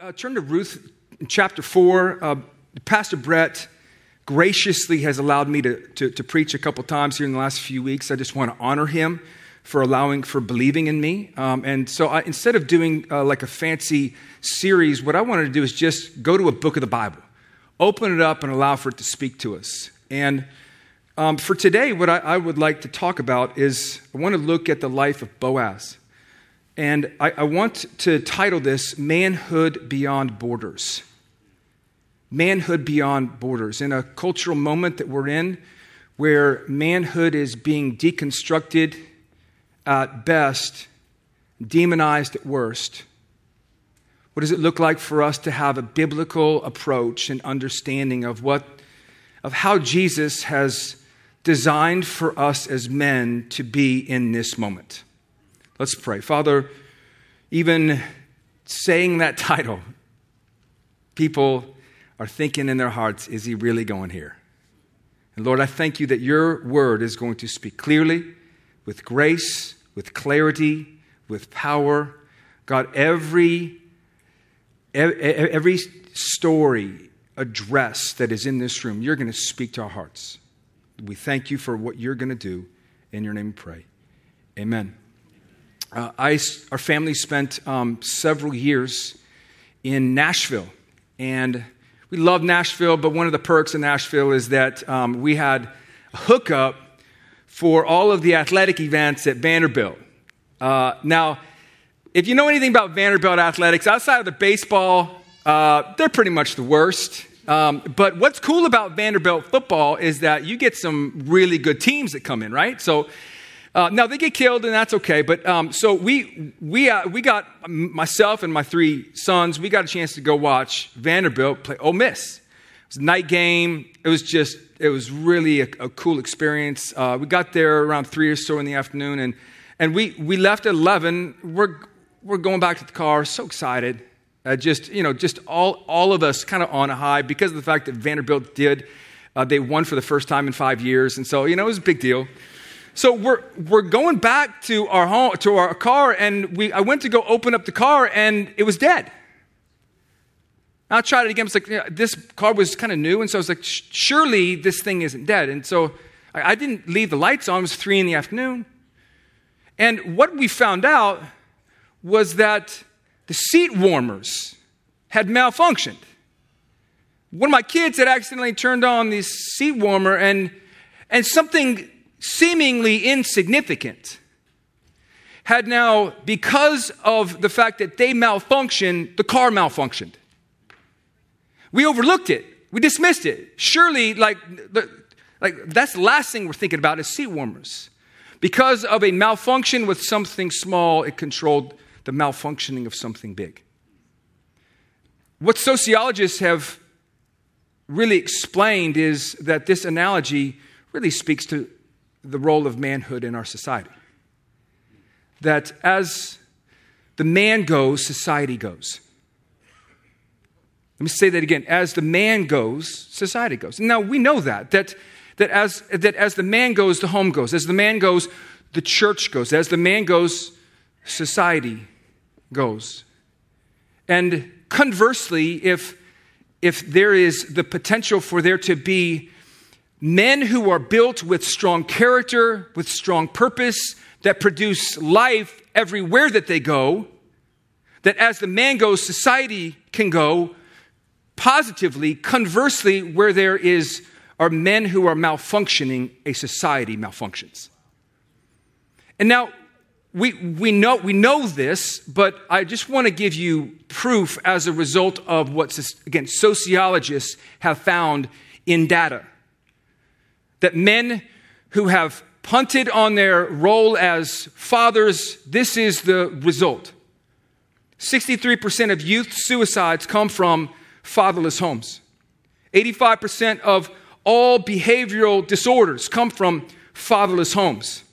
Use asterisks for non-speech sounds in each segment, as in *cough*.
Uh, turn to Ruth chapter 4. Uh, Pastor Brett graciously has allowed me to, to, to, preach a couple times here in the last few weeks. I just want to honor him for allowing, for believing in me. Um, and so I, instead of doing uh, like a fancy series, what I wanted to do is just go to a book of the Bible, open it up, and allow for it to speak to us. And um, for today, what I, I would like to talk about is I want to look at the life of Boaz. And I, I want to title this Manhood Beyond Borders. Manhood Beyond Borders. In a cultural moment that we're in, where manhood is being deconstructed at best, demonized at worst. What does it look like for us to have a biblical approach and understanding of what of how Jesus has designed for us as men to be in this moment? Let's pray. Father, even saying that *laughs* title, people are thinking in their hearts, is he really going here? And Lord, I thank you that your word is going to speak clearly, with grace, with clarity, with power. God, every, every story, address that is in this room, you're going to speak to our hearts. We thank you for what you're going to do. In your name we pray. Amen. Uh, I, our family spent um, several years in Nashville, and we love Nashville. But one of the perks of Nashville is that um, we had a hookup for all of the athletic events at Vanderbilt. Uh, now, if you know anything about Vanderbilt athletics, outside of the baseball, uh, they're pretty much the worst. Um, but what's cool about Vanderbilt football is that you get some really good teams that come in, right? So uh, now they get killed, and that's okay. But um, so we we uh, we got myself and my three sons. We got a chance to go watch Vanderbilt play Ole Miss. It was a night game. It was just it was really a, a cool experience. Uh, we got there around three or so in the afternoon, and and we we left at eleven. We're we're going back to the car. So excited. Uh, just you know, just all all of us kind of on a high because of the fact that Vanderbilt did. Uh, they won for the first time in five years, and so you know it was a big deal. So we're, we're going back to our home, to our car, and we, I went to go open up the car, and it was dead. I tried it again. It's like, this car was kind of new, and so I was like, surely this thing isn't dead. And so I, I didn't leave the lights on. It was three in the afternoon. And what we found out was that the seat warmers had malfunctioned. One of my kids had accidentally turned on the seat warmer, and, and something seemingly insignificant, had now, because of the fact that they malfunctioned, the car malfunctioned. We overlooked it. We dismissed it. Surely, like, like that's the last thing we're thinking about is seat warmers. Because of a malfunction with something small, it controlled the malfunctioning of something big. What sociologists have really explained is that this analogy really speaks to the role of manhood in our society. That as the man goes, society goes. Let me say that again. As the man goes, society goes. Now we know that, that, that, as, that as the man goes, the home goes. As the man goes, the church goes. As the man goes, society goes. And conversely, if, if there is the potential for there to be men who are built with strong character, with strong purpose, that produce life everywhere that they go, that as the man goes, society can go positively. Conversely, where there is are men who are malfunctioning, a society malfunctions. And now we, we, know, we know this, but I just want to give you proof as a result of what, again, sociologists have found in data that men who have punted on their role as fathers, this is the result. 63% of youth suicides come from fatherless homes. 85% of all behavioral disorders come from fatherless homes.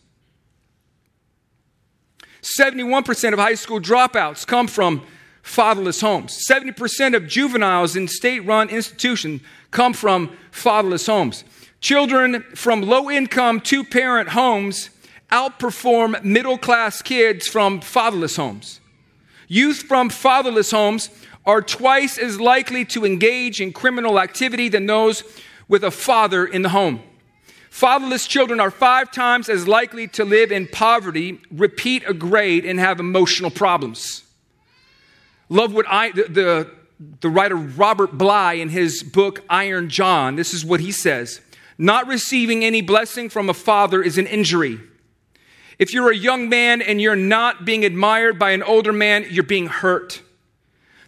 71% of high school dropouts come from fatherless homes. 70% of juveniles in state run institutions come from fatherless homes. Children from low income, two parent homes outperform middle class kids from fatherless homes. Youth from fatherless homes are twice as likely to engage in criminal activity than those with a father in the home. Fatherless children are five times as likely to live in poverty, repeat a grade, and have emotional problems. Love what I, the, the, the writer Robert Bly in his book Iron John, this is what he says Not receiving any blessing from a father is an injury. If you're a young man and you're not being admired by an older man, you're being hurt.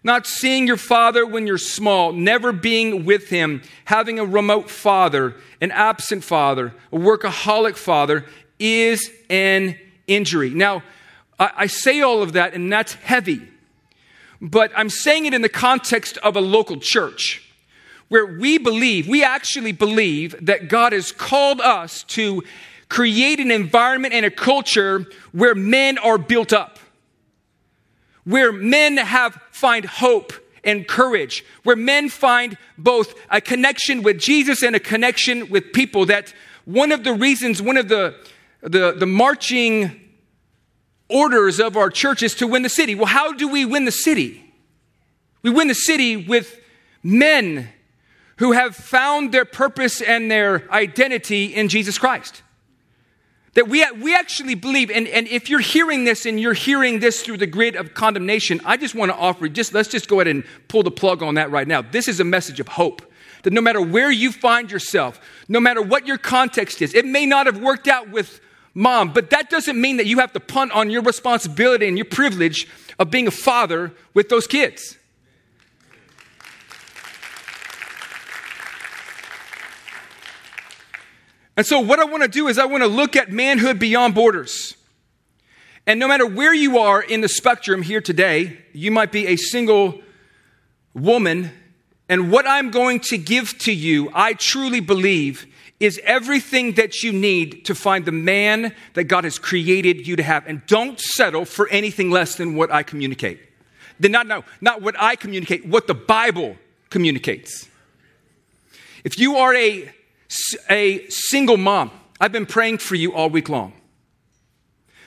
Not seeing your father when you're small, never being with him, having a remote father, an absent father, a workaholic father is an injury. Now, I, say all of that, and that's heavy but I'm saying it in the context of a local church where we believe, we actually believe that God has called us to create an environment and a culture where men are built up, where men have find hope and courage, where men find both a connection with Jesus and a connection with people. That one of the reasons, one of the the, the marching orders of our church is to win the city. Well, how do we win the city? We win the city with men who have found their purpose and their identity in Jesus Christ. That we, we actually believe, and, and if you're hearing this and you're hearing this through the grid of condemnation, I just want to offer, just let's just go ahead and pull the plug on that right now. This is a message of hope. That no matter where you find yourself, no matter what your context is, it may not have worked out with mom, but that doesn't mean that you have to punt on your responsibility and your privilege of being a father with those kids. And so, what I want to do is, I want to look at manhood beyond borders. And no matter where you are in the spectrum here today, you might be a single woman. And what I'm going to give to you, I truly believe, is everything that you need to find the man that God has created you to have. And don't settle for anything less than what I communicate. Then not, no, not what I communicate, what the Bible communicates. If you are a, a single mom, I've been praying for you all week long.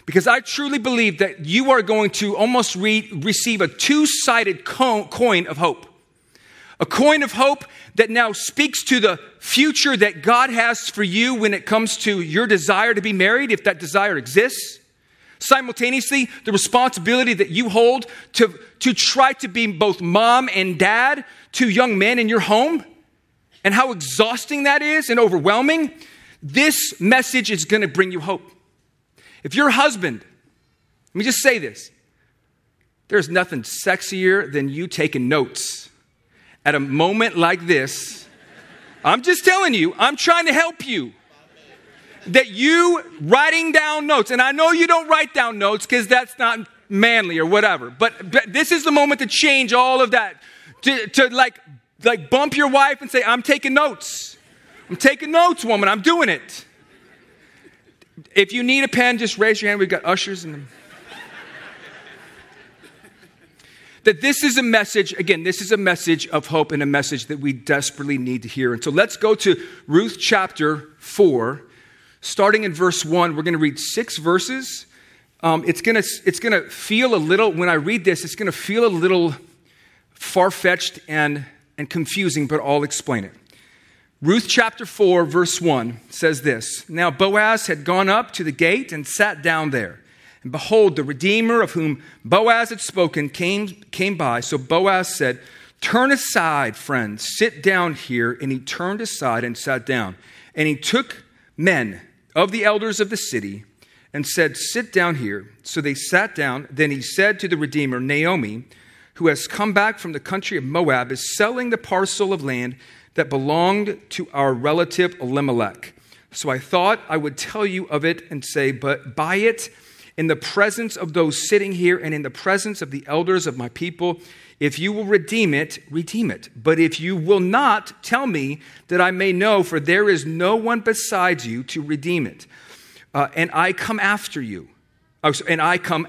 Because I truly believe that you are going to almost re- receive a two sided co- coin of hope. A coin of hope that now speaks to the future that God has for you when it comes to your desire to be married, if that desire exists. Simultaneously, the responsibility that you hold to, to try to be both mom and dad to young men in your home, and how exhausting that is and overwhelming. This message is going to bring you hope. If your husband, let me just say this there's nothing sexier than you taking notes at a moment like this, I'm just telling you, I'm trying to help you. That you writing down notes, and I know you don't write down notes because that's not manly or whatever, but, but, this is the moment to change all of that. To, to like, like bump your wife and say, I'm taking notes. I'm taking notes, woman. I'm doing it. If you need a pen, just raise your hand. We've got ushers and that this is a message, again, this is a message of hope and a message that we desperately need to hear. And so let's go to Ruth chapter 4, starting in verse 1. We're going to read six verses. Um, it's going to it's to feel a little, when I read this, it's going to feel a little far fetched and, and confusing, but I'll explain it. Ruth chapter 4, verse 1 says this Now Boaz had gone up to the gate and sat down there. And behold, the Redeemer of whom Boaz had spoken came, came by. So Boaz said, Turn aside, friend, sit down here. And he turned aside and sat down. And he took men of the elders of the city and said, Sit down here. So they sat down. Then he said to the Redeemer, Naomi, who has come back from the country of Moab, is selling the parcel of land that belonged to our relative Elimelech. So I thought I would tell you of it and say, But buy it in the presence of those sitting here and in the presence of the elders of my people. If you will redeem it, redeem it. But if you will not, tell me that I may know, for there is no one besides you to redeem it. Uh, and I come after you. Oh, and I come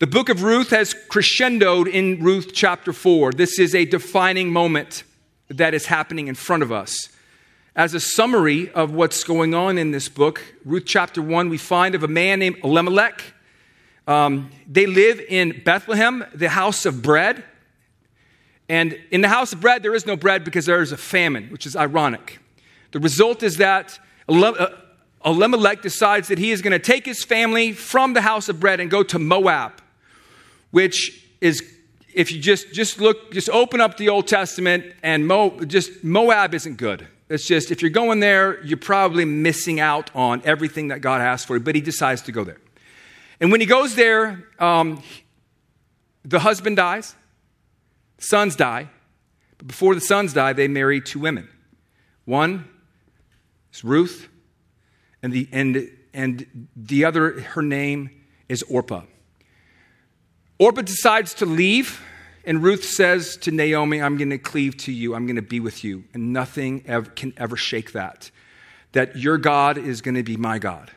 The book of Ruth has crescendoed in Ruth chapter 4. This is a defining moment that is happening in front of us. As a summary of what's going on in this book, Ruth chapter 1, we find of a man named Elimelech um, they live in Bethlehem, the house of bread. And in the house of bread, there is no bread because there is a famine, which is ironic. The result is that uh, Elimelech decides that he is going to take his family from the house of bread and go to Moab, which is, if you just, just look, just open up the Old Testament, and Mo, just Moab isn't good. It's just, if you're going there, you're probably missing out on everything that God has for you, but he decides to go there. And when he goes there, um, the husband dies, sons die. But before the sons die, they marry two women. One is Ruth, and the, and, and the other, her name is Orpah. Orpah decides to leave, and Ruth says to Naomi, I'm going to cleave to you, I'm going to be with you, and nothing can ever shake that. That your God is going to be my God.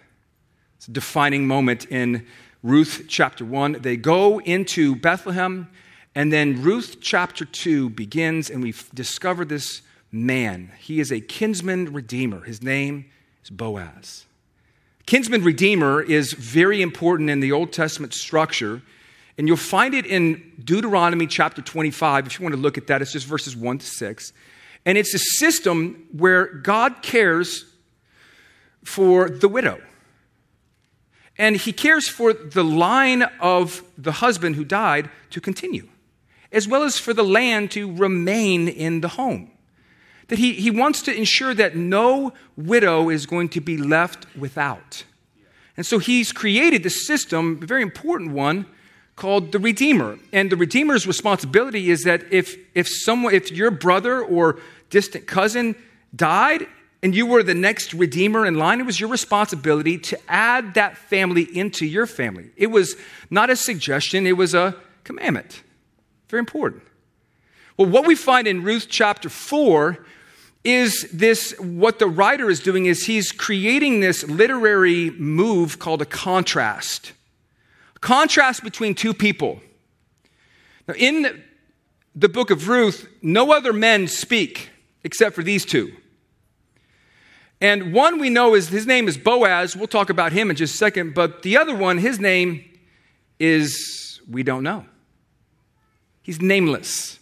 It's a defining moment in Ruth chapter 1. They go into Bethlehem, and then Ruth chapter 2 begins, and we discover this man. He is a kinsman redeemer. His name is Boaz. Kinsman redeemer is very important in the Old Testament structure, and you'll find it in Deuteronomy chapter 25. If you want to look at that, it's just verses 1 to 6. And it's a system where God cares for the widow. And he cares for the line of the husband who died to continue, as well as for the land to remain in the home. That he, he wants to ensure that no widow is going to be left without. And so he's created this system, a very important one, called the Redeemer. And the Redeemer's responsibility is that if, if someone, if your brother or distant cousin died and you were the next redeemer in line, it was your responsibility to add that family into your family. It was not a suggestion, it was a commandment. Very important. Well, what we find in Ruth chapter 4 is this what the writer is doing is he's creating this literary move called a contrast. Contrast between two people. Now, in the book of Ruth, no other men speak except for these two. And one we know is his name is Boaz. We'll talk about him in just a second. But the other one, his name is we don't know. He's nameless.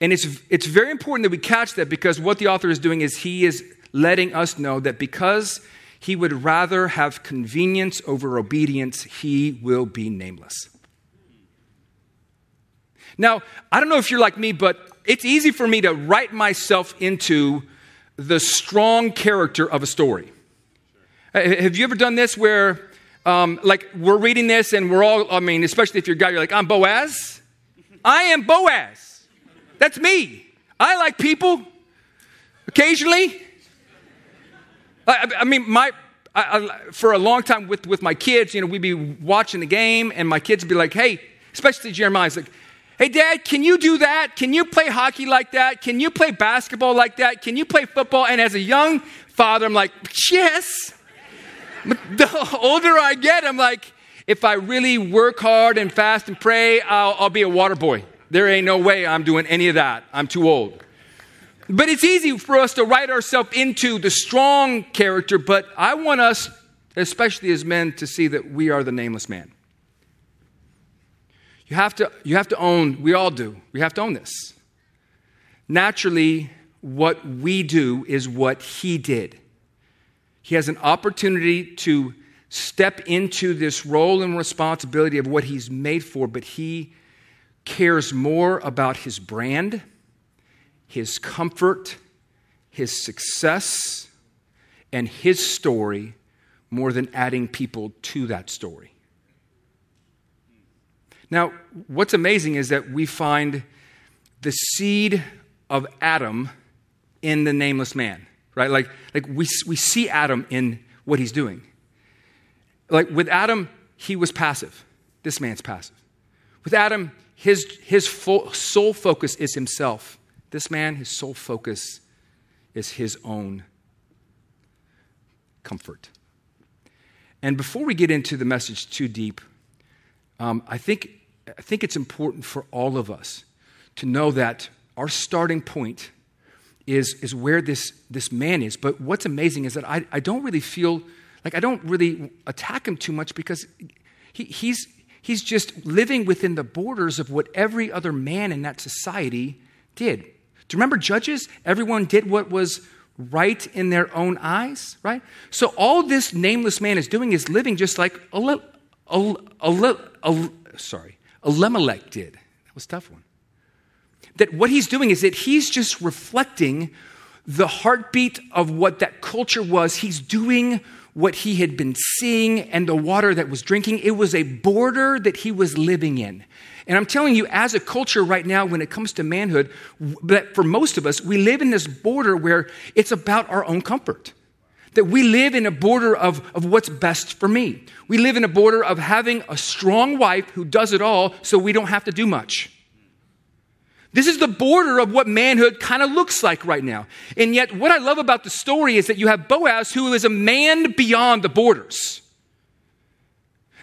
And it's, it's very important that we catch that because what the author is doing is he is letting us know that because he would rather have convenience over obedience, he will be nameless. Now, I don't know if you're like me, but it's easy for me to write myself into the strong character of a story. Have you ever done this where, um, like, we're reading this and we're all, I mean, especially if you're a guy, you're like, I'm Boaz. I am Boaz. That's me. I like people occasionally. I, I mean, my, I, I, for a long time with, with my kids, you know, we'd be watching the game and my kids would be like, hey, especially Jeremiah's like, Hey, dad, can you do that? Can you play hockey like that? Can you play basketball like that? Can you play football? And as a young father, I'm like, yes. But *laughs* the older I get, I'm like, if I really work hard and fast and pray, I'll, I'll be a water boy. There ain't no way I'm doing any of that. I'm too old. But it's easy for us to write ourselves into the strong character, but I want us, especially as men, to see that we are the nameless man. You have to, you have to own, we all do, we have to own this. Naturally, what we do is what he did. He has an opportunity to step into this role and responsibility of what he's made for, but he cares more about his brand, his comfort, his success, and his story more than adding people to that story. Now, what's amazing is that we find the seed of Adam in the nameless man, right? Like, like we, we see Adam in what he's doing. Like with Adam, he was passive. this man's passive. With Adam, his, his full, sole focus is himself. This man, his sole focus is his own comfort. And before we get into the message too deep, um, I, think, I think it's important for all of us to know that our starting point is, is where this, this man is. But what's amazing is that I, I don't really feel like I don't really attack him too much because he, he's, he's just living within the borders of what every other man in that society did. Do you remember Judges? Everyone did what was right in their own eyes, right? So all this nameless man is doing is living just like sorry, Elimelech did. That was tough one. That what he's doing is that he's just reflecting the heartbeat of what that culture was. He's doing what he had been seeing and the water that was drinking. It was a border that he was living in. And I'm telling you, as a culture right now, when it comes to manhood, that for most of us, we live in this border where it's about our own comfort. That we live in a border of, of what's best for me. We live in a border of having a strong wife who does it all so we don't have to do much. This is the border of what manhood kind of looks like right now. And yet, what I love about the story is that you have Boaz, who is a man beyond the borders.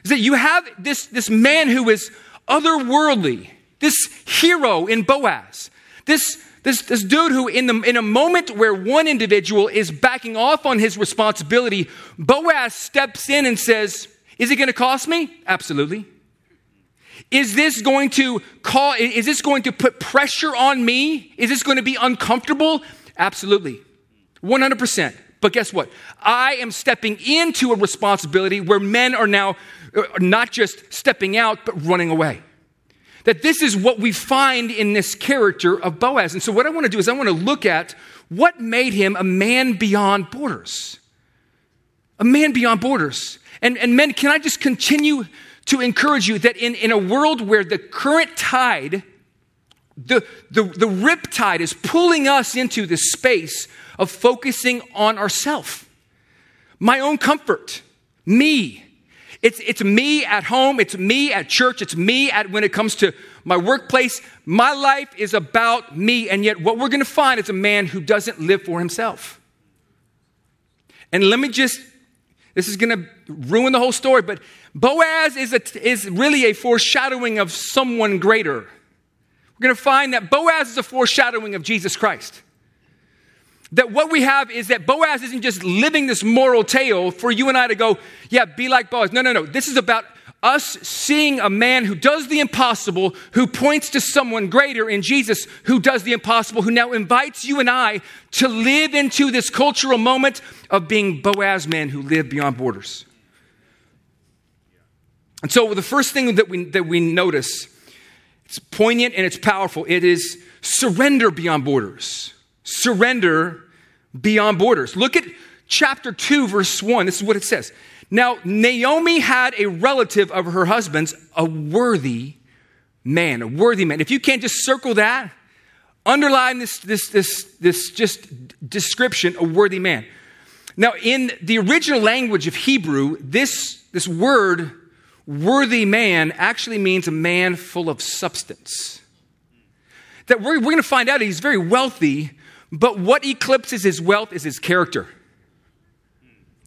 Is that you have this, this man who is otherworldly, this hero in Boaz, this, this, this dude who, in, the, in a moment where one individual is backing off on his responsibility, Boaz steps in and says, Is it going to cost me? Absolutely. Is this going to call, is this going to put pressure on me? Is this going to be uncomfortable? Absolutely. 100%. But guess what? I am stepping into a responsibility where men are now uh, not just stepping out, but running away. That this is what we find in this character of Boaz. And so, what I want to do is, I want to look at what made him a man beyond borders. A man beyond borders. And, and men, can I just continue to encourage you that in, in a world where the current tide, the, the, the rip tide is pulling us into the space of focusing on ourself, my own comfort, me. It's, it's me at home, it's me at church, it's me at when it comes to my workplace. My life is about me, and yet what we're gonna find is a man who doesn't live for himself. And let me just, this is gonna ruin the whole story, but Boaz is, a, is really a foreshadowing of someone greater. We're gonna find that Boaz is a foreshadowing of Jesus Christ that what we have is that Boaz isn't just living this moral tale for you and I to go, yeah, be like Boaz. No, no, no. This is about us seeing a man who does the impossible, who points to someone greater in Jesus who does the impossible, who now invites you and I to live into this cultural moment of being Boaz men who live beyond borders. And so the first thing that we, that we notice, it's poignant and it's powerful, it is surrender beyond borders surrender beyond borders. Look at chapter 2, verse 1. This is what it says. Now, Naomi had a relative of her husband's, a worthy man, a worthy man. If you can't just circle that, underline this, this, this, this just description, a worthy man. Now, in the original language of Hebrew, this, this word, worthy man, actually means a man full of substance. That we're, we're going to find out he's very wealthy, but what eclipses his wealth is his character.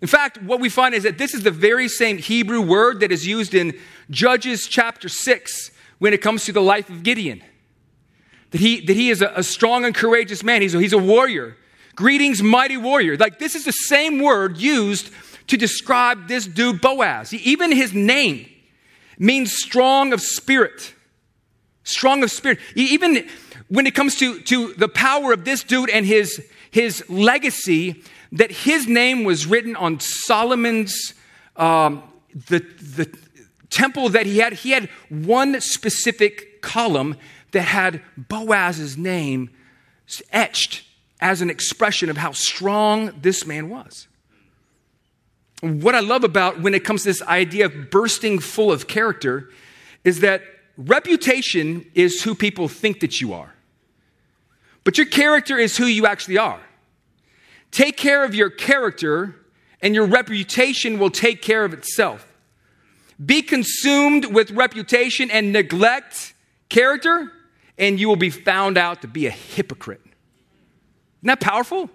In fact, what we find is that this is the very same Hebrew word that is used in Judges chapter 6 when it comes to the life of Gideon. That he, that he is a, a strong and courageous man, he's a, he's a warrior. Greetings, mighty warrior. Like, this is the same word used to describe this dude, Boaz. Even his name means strong of spirit. Strong of spirit. Even when it comes to, to the power of this dude and his, his legacy, that his name was written on Solomon's, um, the, the temple that he had. He had one specific column that had Boaz's name etched as an expression of how strong this man was. What I love about when it comes to this idea of bursting full of character is that reputation is who people think that you are. But your character is who you actually are. Take care of your character, and your reputation will take care of itself. Be consumed with reputation and neglect character, and you will be found out to be a hypocrite. Isn't that powerful?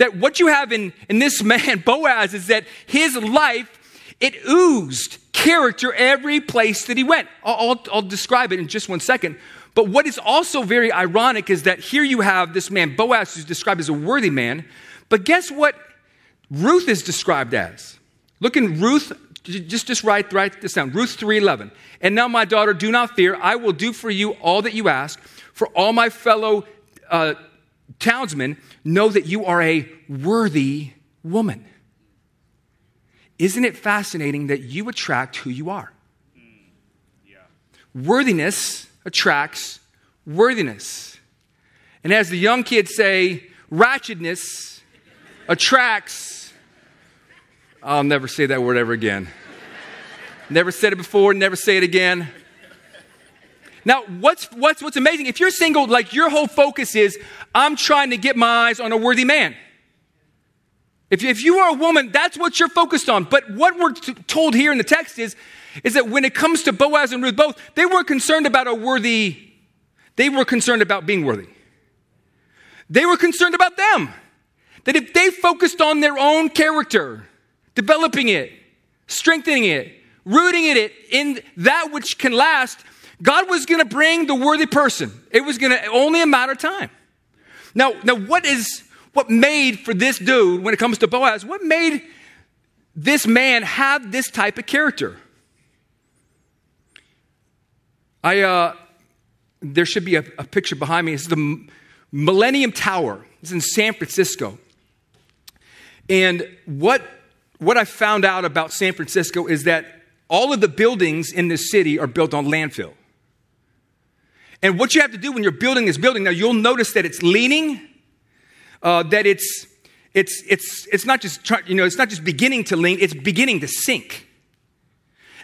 That what you have in, in this *laughs* man, Boaz, is that his life, it oozed character every place that he went. I'll, I'll, I'll describe it in just one second. But what is also very ironic is that here you have this man, Boaz, who's described as a worthy man. But guess what Ruth is described as? Look in Ruth, just, just write, write this down. Ruth 3.11. And now, my daughter, do not fear. I will do for you all that you ask. For all my fellow uh, townsmen know that you are a worthy woman. Isn't it fascinating that you attract who you are? Worthiness attracts worthiness. And as the young kids say, ratchetness attracts. I'll never say that word ever again. never said it before, never say it again. Now, what's, what's, what's amazing, if you're single, like your whole focus is, I'm trying to get my eyes on a worthy man. If, if you are a woman, that's what you're focused on. But what we're t- told here in the text is, is that when it comes to Boaz and Ruth both, they weren't concerned about a worthy, they were concerned about being worthy. They were concerned about them. That if they focused on their own character, developing it, strengthening it, rooting it in that which can last, God was going to bring the worthy person. It was going to only a matter of time. Now, now what is what made for this dude when it comes to Boaz? What made this man have this type of character? I uh, there should be a, a picture behind me. It's the Millennium Tower. It's in San Francisco. And what what I found out about San Francisco is that all of the buildings in this city are built on landfill. And what you have to do when you're building this building, now you'll notice that it's leaning, uh, that it's, it's, it's, it's not just, try, you know, it's not just beginning to lean, it's beginning to sink.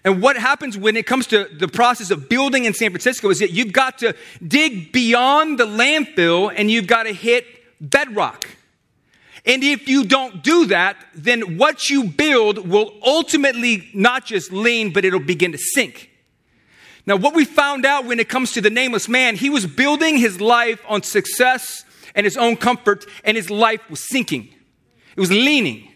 And what happens when it comes to the process of building in San Francisco is that you've got to dig beyond the landfill and you've got to hit bedrock. And if you don't do that, then what you build will ultimately not just lean, but it'll begin to sink. Now, what we found out when it comes to the nameless man, he was building his life on success and his own comfort, and his life was sinking. It was leaning.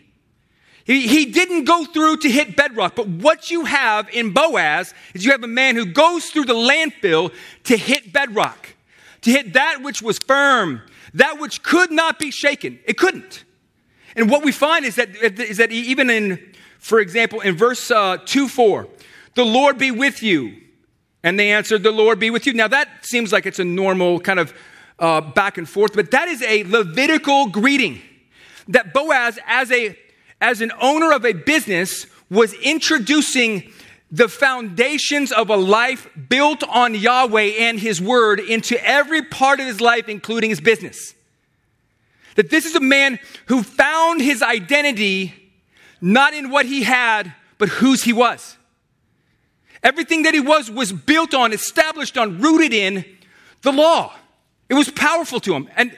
He, he didn't go through to hit bedrock, but what you have in Boaz is you have a man who goes through the landfill to hit bedrock, to hit that which was firm, that which could not be shaken. It couldn't. And what we find is that, is that even in, for example, in verse uh, 2 4, the Lord be with you. And they answered, The Lord be with you. Now, that seems like it's a normal kind of uh, back and forth, but that is a Levitical greeting that Boaz, as, a, as an owner of a business, was introducing the foundations of a life built on Yahweh and His Word into every part of his life, including his business. That this is a man who found his identity not in what he had, but whose he was. Everything that he was was built on, established on, rooted in the law. It was powerful to him. And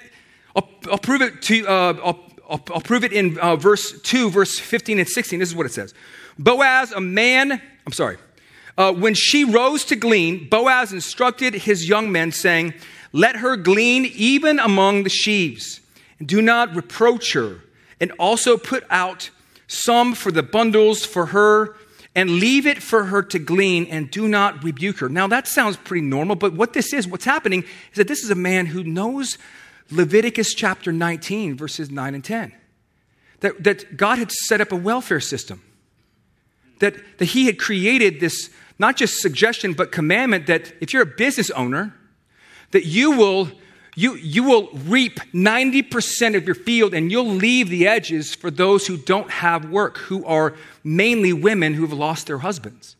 I'll, I'll prove it to uh, I'll, I'll, I'll, prove it in uh, verse 2, verse 15 and 16. This is what it says. Boaz, a man, I'm sorry. Uh, when she rose to glean, Boaz instructed his young men, saying, Let her glean even among the sheaves, and do not reproach her, and also put out some for the bundles for her and leave it for her to glean and do not rebuke her. Now, that sounds pretty normal, but what this is, what's happening is that this is a man who knows Leviticus chapter 19, verses 9 and 10. That, that God had set up a welfare system, that, that He had created this not just suggestion, but commandment that if you're a business owner, that you will you, you will reap 90% of your field and you'll leave the edges for those who don't have work, who are mainly women who have lost their husbands.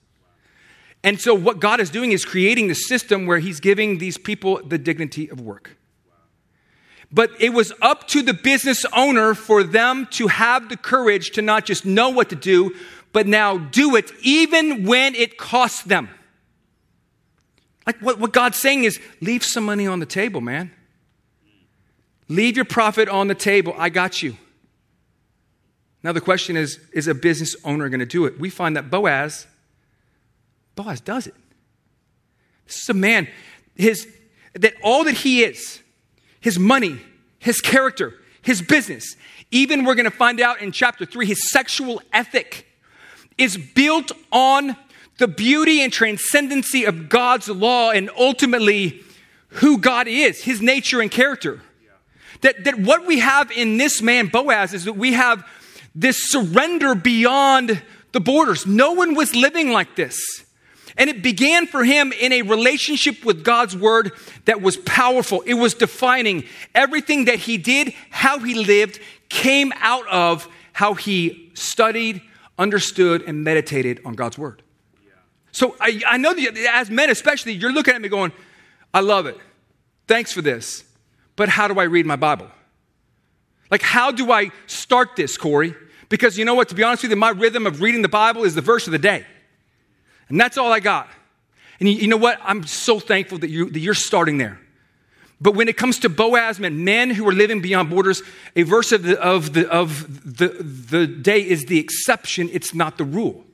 And so, what God is doing is creating the system where He's giving these people the dignity of work. But it was up to the business owner for them to have the courage to not just know what to do, but now do it even when it costs them. Like what, what God's saying is leave some money on the table, man. Leave your profit on the table. I got you. Now, the question is is a business owner going to do it? We find that Boaz Boaz does it. This is a man, his, that all that he is, his money, his character, his business, even we're going to find out in chapter three, his sexual ethic is built on the beauty and transcendency of God's law and ultimately who God is, his nature and character. That, that what we have in this man, Boaz, is that we have this surrender beyond the borders. No one was living like this. And it began for him in a relationship with God's word that was powerful. It was defining everything that he did, how he lived, came out of how he studied, understood, and meditated on God's word. So I, I know that as men, especially, you're looking at me going, I love it. Thanks for this. But how do I read my Bible? Like, how do I start this, Corey? Because you know what? To be honest with you, my rhythm of reading the Bible is the verse of the day. And that's all I got. And you, you know what? I'm so thankful that, you, that you're starting there. But when it comes to Boaz men, men who are living beyond borders, a verse of the, of the, of the, the day is the exception, it's not the rule.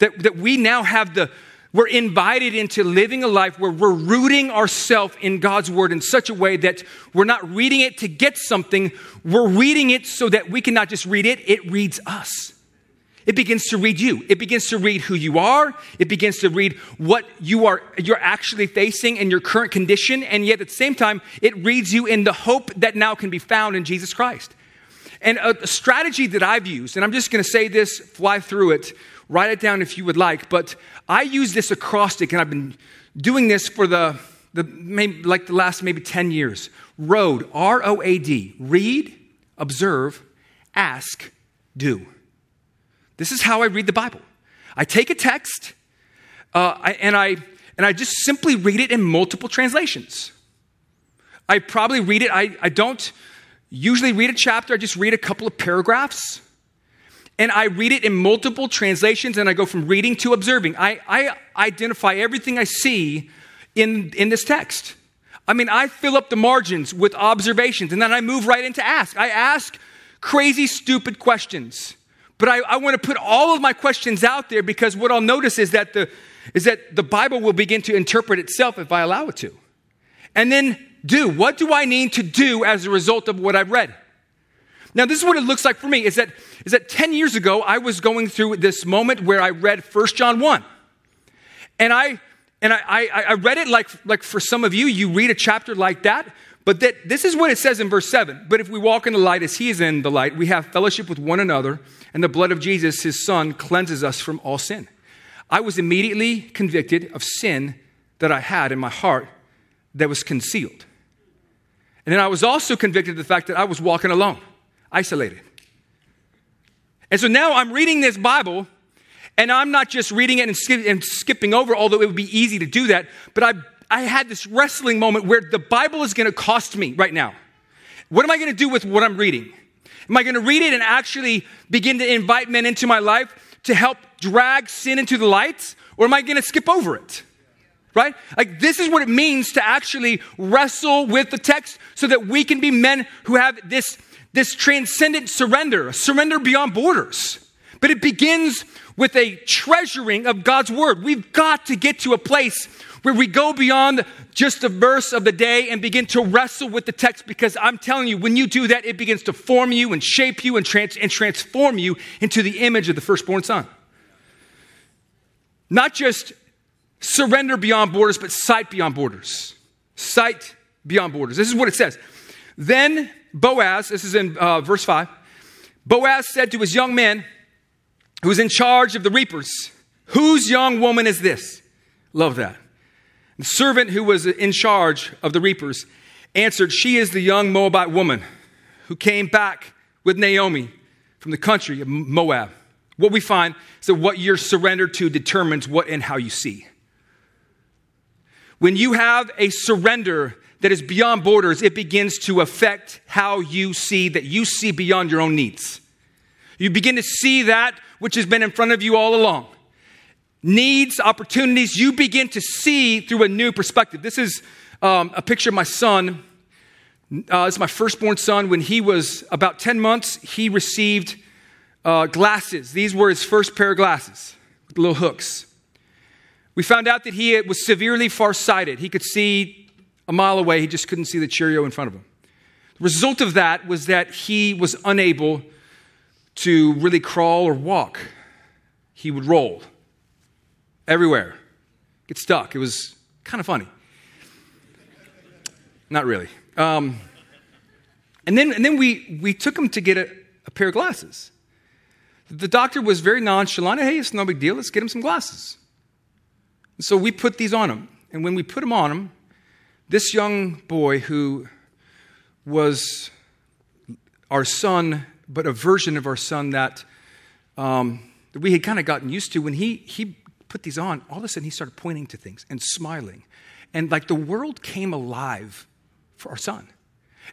That, that we now have the, we're invited into living a life where we're rooting ourselves in God's word in such a way that we're not reading it to get something, we're reading it so that we can not just read it, it reads us. It begins to read you. It begins to read who you are. It begins to read what you are you're actually facing in your current condition and yet at the same time it reads you in the hope that now can be found in Jesus Christ. And a strategy that I've used, and I'm just going to say this, fly through it, write it down if you would like, but I use this acrostic and I've been doing this for the, the maybe, like the last maybe 10 years. ROAD, R O A D, read, observe, ask, do. This is how I read the Bible. I take a text uh, I, and, I, and I just simply read it in multiple translations. I probably read it, I, I don't usually read a chapter, I just read a couple of paragraphs and I read it in multiple translations and I go from reading to observing. I, I identify everything I see in, in this text. I mean, I fill up the margins with observations and then I move right into ask. I ask crazy, stupid questions. But I, I want to put all of my questions out there because what I'll notice is that, the, is that the Bible will begin to interpret itself if I allow it to. And then do. What do I need to do as a result of what I've read? Now, this is what it looks like for me is that, is that 10 years ago, I was going through this moment where I read 1 John 1. And I, and I, I, I read it like, like for some of you, you read a chapter like that, but that this is what it says in verse 7. But if we walk in the light as he is in the light, we have fellowship with one another, and the blood of Jesus, his son, cleanses us from all sin. I was immediately convicted of sin that I had in my heart that was concealed. And then I was also convicted of the fact that I was walking alone isolated. And so now I'm reading this Bible, and I'm not just reading it and, skip, and skipping over, although it would be easy to do that, but I, I had this wrestling moment where the Bible is going to cost me right now. What am I going to do with what I'm reading? Am I going to read it and actually begin to invite men into my life to help drag sin into the light? Or am I going to skip over it? Right? Like, this is what it means to actually wrestle with the text so that we can be men who have this this transcendent surrender, surrender beyond borders. But it begins with a treasuring of God's word. We've got to get to a place where we go beyond just a verse of the day and begin to wrestle with the text because I'm telling you, when you do that, it begins to form you and shape you and, trans- and transform you into the image of the firstborn son. Not just surrender beyond borders, but sight beyond borders. Sight beyond borders. This is what it says. Then Boaz, this is in uh, verse 5, Boaz said to his young men, who was in charge of the reapers, Whose young woman is this? Love that. The servant who was in charge of the reapers answered, She is the young Moabite woman who came back with Naomi from the country of Moab. What we find is that what you're surrendered to determines what and how you see. When you have a surrender that is beyond borders, it begins to affect how you see that you see beyond your own needs. You begin to see that which has been in front of you all along. Needs, opportunities, you begin to see through a new perspective. This is um, a picture of my son. Uh, this is my firstborn son. When he was about 10 months, he received uh, glasses. These were his first pair of glasses little hooks. We found out that he was severely farsighted. He could see a mile away, he just couldn't see the Cheerio in front of him. The result of that was that he was unable to really crawl or walk. He would roll everywhere, get stuck. It was kind of funny. Not really. Um, and then, and then we, we took him to get a, a pair of glasses. The doctor was very nonchalant. Hey, it's no big deal. Let's get him some glasses. And so we put these on him. And when we put them on him, this young boy who was our son, but a version of our son that, um, that we had kind of gotten used to, when he, he put these on, all of a sudden he started pointing to things and smiling. And like the world came alive for our son.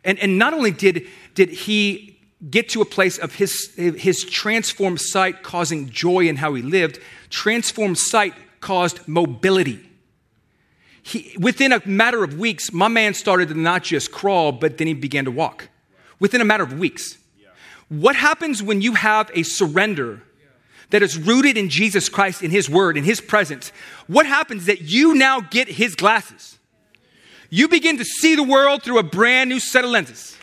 And, and not only did, did he get to a place of his, his transformed sight causing joy in how he lived, transformed sight caused mobility. He, within a matter of weeks, my man started to not just crawl, but then he began to walk. Within a matter of weeks. What happens when you have a surrender that is rooted in Jesus Christ, in His Word, in His presence? What happens is that you now get His glasses? You begin to see the world through a brand new set of lenses.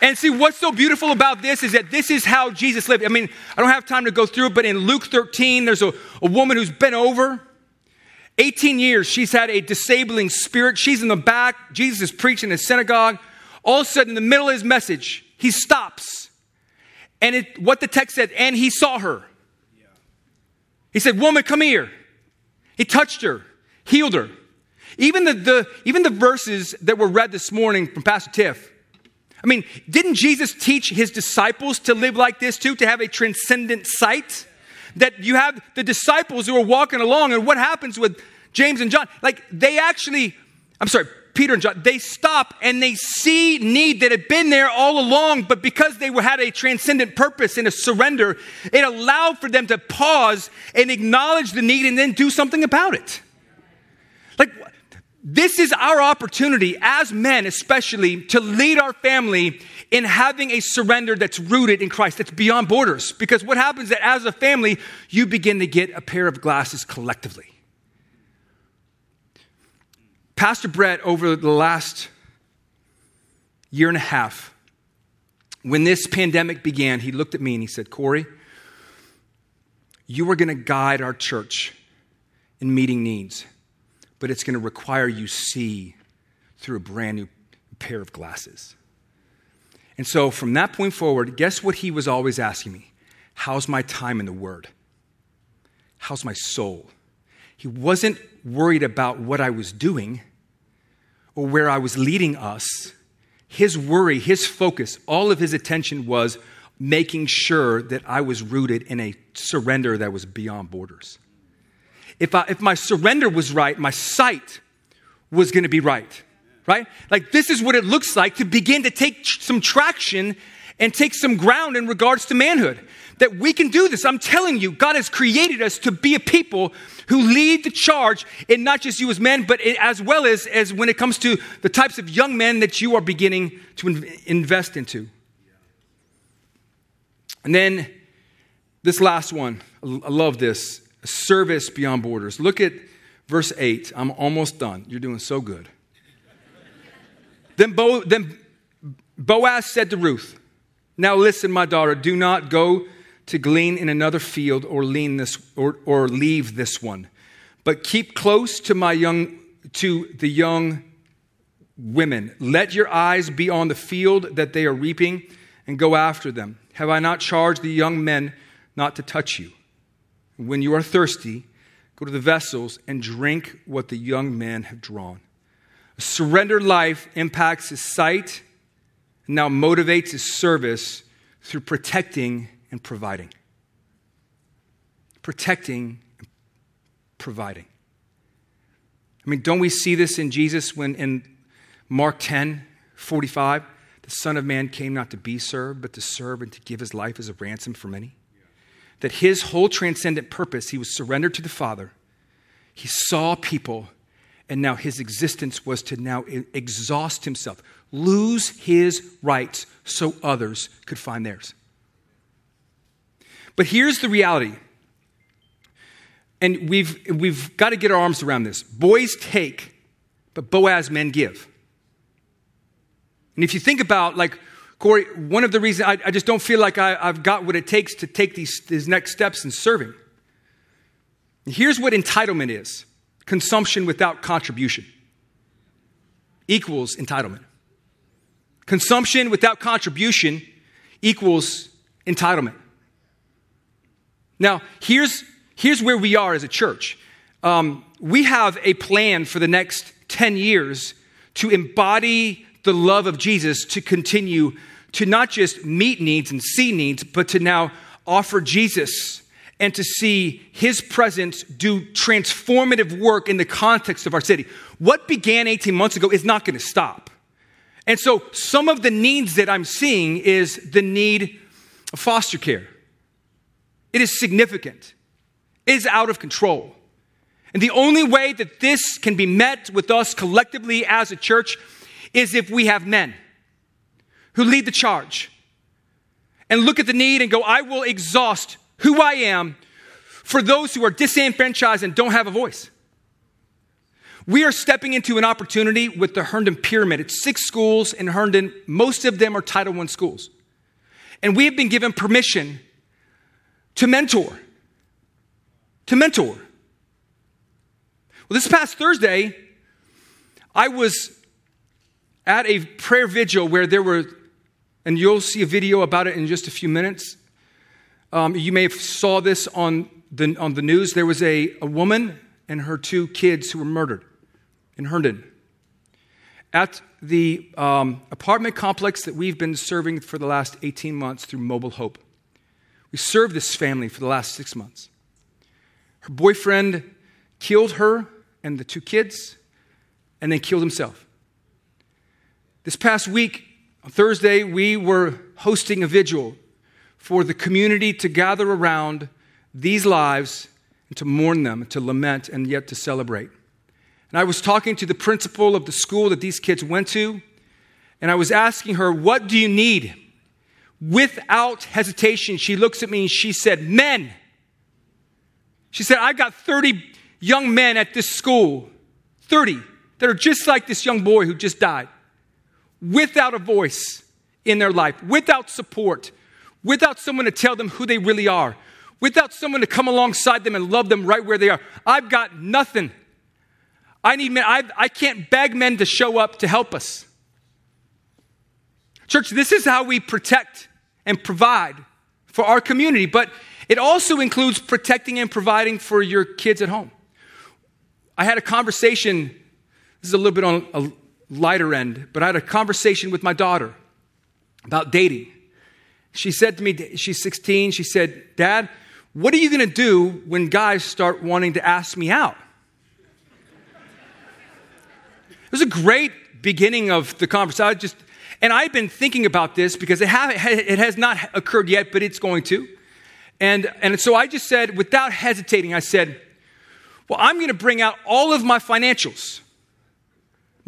And see, what's so beautiful about this is that this is how Jesus lived. I mean, I don't have time to go through it, but in Luke 13, there's a, a woman who's been over. 18 years, she's had a disabling spirit. She's in the back. Jesus is preaching in a synagogue. All of a sudden, in the middle of his message, he stops. And it, what the text said, and he saw her. He said, Woman, come here. He touched her, healed her. Even the, the, even the verses that were read this morning from Pastor Tiff, I mean, didn't Jesus teach his disciples to live like this too, to have a transcendent sight? That you have the disciples who are walking along, and what happens with James and John? Like, they actually, I'm sorry, Peter and John, they stop and they see need that had been there all along, but because they had a transcendent purpose and a surrender, it allowed for them to pause and acknowledge the need and then do something about it. Like, this is our opportunity as men, especially, to lead our family in having a surrender that's rooted in Christ, that's beyond borders. Because what happens is that as a family, you begin to get a pair of glasses collectively. Pastor Brett, over the last year and a half, when this pandemic began, he looked at me and he said, Corey, you are going to guide our church in meeting needs but it's going to require you see through a brand new pair of glasses. And so from that point forward, guess what he was always asking me? How's my time in the Word? How's my soul? He wasn't worried about what I was doing or where I was leading us. His worry, his focus, all of his attention was making sure that I was rooted in a surrender that was beyond borders. If, I, if my surrender was right, my sight was going to be right. Right? Like, this is what it looks like to begin to take some traction and take some ground in regards to manhood. That we can do this. I'm telling you, God has created us to be a people who lead the charge in not just you as men, but as well as, as when it comes to the types of young men that you are beginning to invest into. And then this last one, I love this service beyond borders. Look at verse 8. I'm almost done. You're doing so good. then, Bo, then Boaz said to Ruth, Now listen, my daughter, do not go to glean in another field or, lean this, or, or leave this one, but keep close to my young to the young women. Let your eyes be on the field that they are reaping and go after them. Have I not charged the young men not to touch you? When you are thirsty, go to the vessels and drink what the young men have drawn. A surrendered life impacts his sight and now motivates his service through protecting and providing. Protecting and providing. I mean, don't we see this in Jesus when in Mark 10 45, the Son of Man came not to be served, but to serve and to give his life as a ransom for many? That his whole transcendent purpose, he was surrendered to the Father. He saw people, and now his existence was to now exhaust himself, lose his rights so others could find theirs. But here's the reality and we've, we've got to get our arms around this. Boys take, but Boaz men give. And if you think about, like, Corey, one of the reasons I, I just don't feel like I, have got what it takes to take these, these next steps in serving. Here's what entitlement is consumption without contribution equals entitlement. Consumption without contribution equals entitlement. Now, here's, here's where we are as a church. Um, we have a plan for the next 10 years to embody the love of Jesus to continue to not just meet needs and see needs, but to now offer Jesus and to see his presence do transformative work in the context of our city. What began 18 months ago is not going to stop. And so some of the needs that I'm seeing is the need of foster care. It is significant. It is out of control. And the only way that this can be met with us collectively as a church is if we have men who lead the charge and look at the need and go, I will exhaust who I am for those who are disenfranchised and don't have a voice. We are stepping into an opportunity with the Herndon Pyramid. It's six schools in Herndon. Most of them are Title I schools. And we have been given permission to mentor. To mentor. Well, this past Thursday, I was at a prayer vigil where there were, and you'll see a video about it in just a few minutes. Um, you may have saw this on the, on the news. There was a, a woman and her two kids who were murdered in Herndon at the um, apartment complex that we've been serving for the last 18 months through Mobile Hope. We served this family for the last six months. Her boyfriend killed her and the two kids and then killed himself. This past week, on Thursday, we were hosting a vigil for the community to gather around these lives and to mourn them, to lament, and yet to celebrate. And I was talking to the principal of the school that these kids went to, and I was asking her, What do you need? Without hesitation, she looks at me and she said, Men. She said, I've got 30 young men at this school, 30, that are just like this young boy who just died, without a voice in their life, without support, without someone to tell them who they really are, without someone to come alongside them and love them right where they are. I've got nothing. I need men. I, I can't beg men to show up to help us. Church, this is how we protect and provide for our community, but it also includes protecting and providing for your kids at home. I had a conversation, this is a little bit on a lighter end, but I had a conversation with my daughter about dating. She said to me, she's 16, she said, Dad, what are you going to do when guys start wanting to ask me out? It was a great beginning of the conversation. I just, and I've been thinking about this because it, have, it has not occurred yet, but it's going to. And, and so I just said, without hesitating, I said, Well, I'm going to bring out all of my financials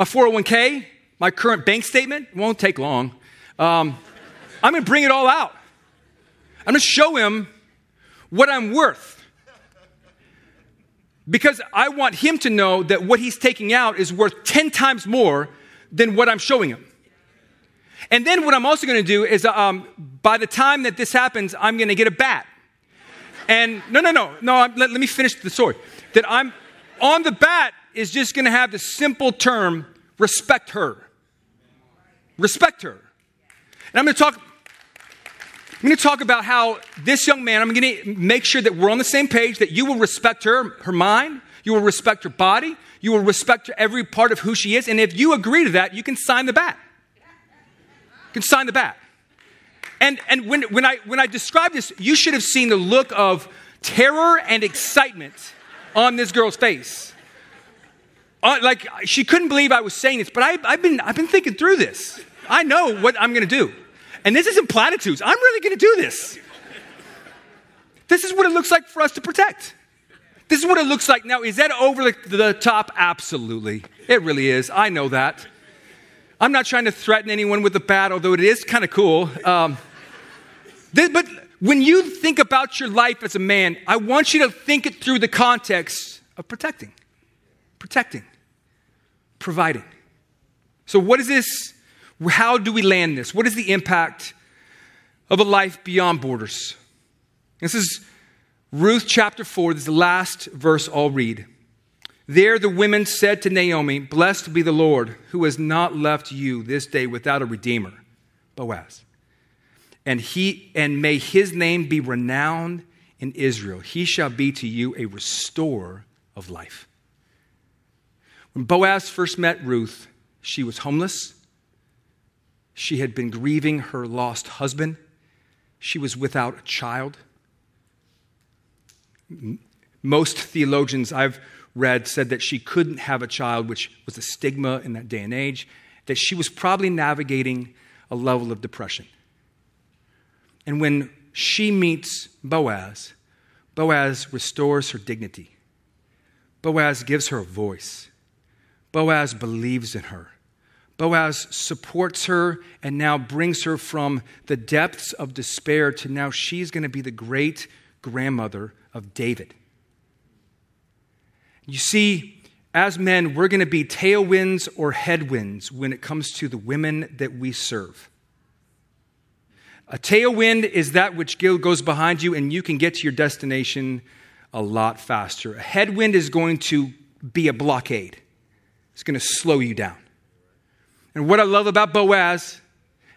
my 401k, my current bank statement. It won't take long. Um, I'm going to bring it all out. I'm going to show him what I'm worth because I want him to know that what he's taking out is worth 10 times more than what I'm showing him. And then what I'm also going to do is um, by the time that this happens, I'm going to get a bat. And no, no, no, no, let, let me finish the story. That I'm on the bat is just going to have the simple term respect her. Respect her. And I'm going to talk I'm going to talk about how this young man, I'm going to make sure that we're on the same page, that you will respect her, her mind, you will respect her body, you will respect every part of who she is. And if you agree to that, you can sign the bat. You can sign the bat. And, and when, when, I, when I describe this, you should have seen the look of terror and excitement on this girl's face. Uh, like, she couldn't believe I was saying this, but I, I've, been, I've been thinking through this. I know what I'm going to do. And this isn't platitudes. I'm really going to do this. This is what it looks like for us to protect. This is what it looks like. Now, is that over the, the top? Absolutely. It really is. I know that. I'm not trying to threaten anyone with a bat, although it is kind of cool. Um, but, when you think about your life as a man, I want you to think it through the context of protecting, protecting, providing. So, what is this? How do we land this? What is the impact of a life beyond borders? This is Ruth chapter 4. This is the last verse I'll read. There the women said to Naomi, Blessed be the Lord, who has not left you this day without a redeemer, Boaz. And he and may his name be renowned in Israel. He shall be to you a restorer of life. When Boaz first met Ruth, she was homeless. She had been grieving her lost husband. She was without a child. Most theologians I've read said that she couldn't have a child, which was a stigma in that day and age, that she was probably navigating a level of depression. And when she meets Boaz, Boaz restores her dignity. Boaz gives her a voice. Boaz believes in her. Boaz supports her and now brings her from the depths of despair to now she's going to be the great grandmother of David. You see, as men, we're going to be tailwinds or headwinds when it comes to the women that we serve. A tailwind is that which goes behind you and you can get to your destination a lot faster. A headwind is going to be a blockade, it's going to slow you down. And what I love about Boaz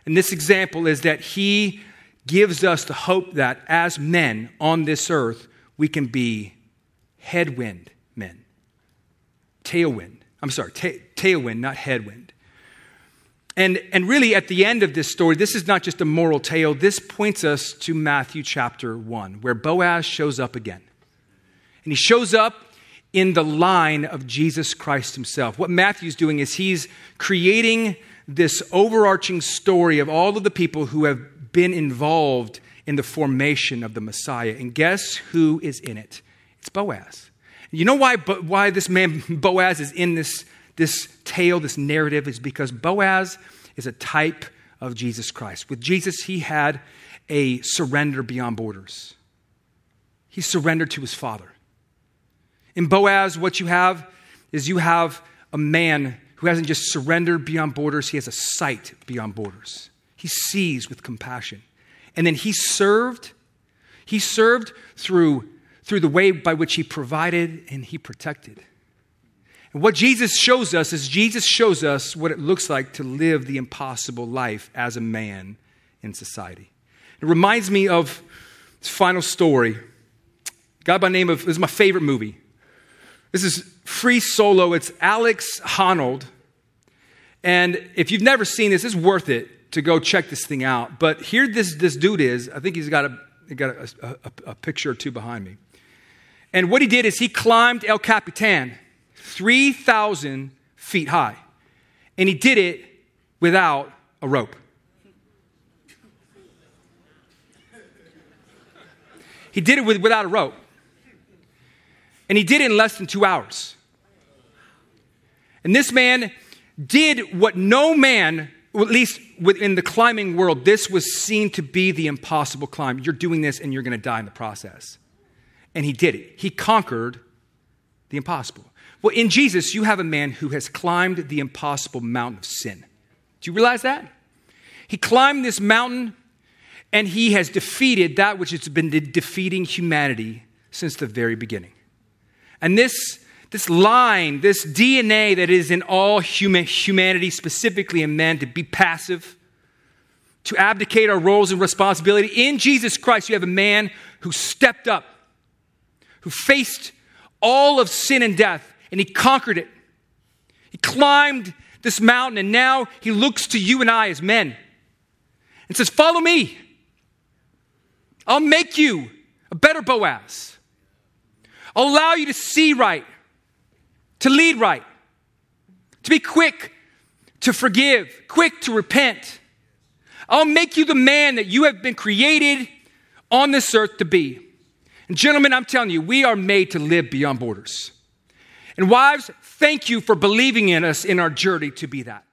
in this example is that he gives us the hope that as men on this earth, we can be headwind men. Tailwind. I'm sorry, ta- tailwind, not headwind. And, and really, at the end of this story, this is not just a moral tale. This points us to Matthew chapter 1, where Boaz shows up again. And he shows up in the line of Jesus Christ himself. What Matthew's doing is he's creating this overarching story of all of the people who have been involved in the formation of the Messiah. And guess who is in it? It's Boaz. You know why, why this man *laughs* Boaz is in this this tale, this narrative, is because Boaz is a type of Jesus Christ. With Jesus, he had a surrender beyond borders, he surrendered to his Father. In Boaz, what you have is you have a man who hasn't just surrendered beyond borders, he has a sight beyond borders. He sees with compassion. And then he served. He served through, through the way by which he provided and he protected. And what Jesus shows us is Jesus shows us what it looks like to live the impossible life as a man in society. It reminds me of this final story. guy by name of, this is my favorite movie. This is Free Solo. It's Alex Honnold. And if you've never seen this, it's worth it to go check this thing out. But here this, this dude is. I think he's got, a, he got a, a, a picture or two behind me. And what he did is he climbed El Capitan. 3,000 feet high. And he did it without a rope. He did it with, without a rope. And he did it in less than two hours. And this man did what no man, at least within the climbing world, this was seen to be the impossible climb. You're doing this and you're going to die in the process. And he did it. He conquered the impossible. Well, in Jesus, you have a man who has climbed the impossible mountain of sin. Do you realize that? He climbed this mountain and he has defeated that which has been defeating humanity since the very beginning. And this, this line, this DNA that is in all human, humanity, specifically in men, to be passive, to abdicate our roles and responsibility, in Jesus Christ, you have a man who stepped up, who faced all of sin and death and he conquered it. He climbed this mountain, and now he looks to you and I as men and says, Follow me. I'll make you a better Boaz. I'll allow you to see right, to lead right, to be quick to forgive, quick to repent. I'll make you the man that you have been created on this earth to be. And, gentlemen, I'm telling you, we are made to live beyond borders. And wives, thank you for believing in us in our journey to be that.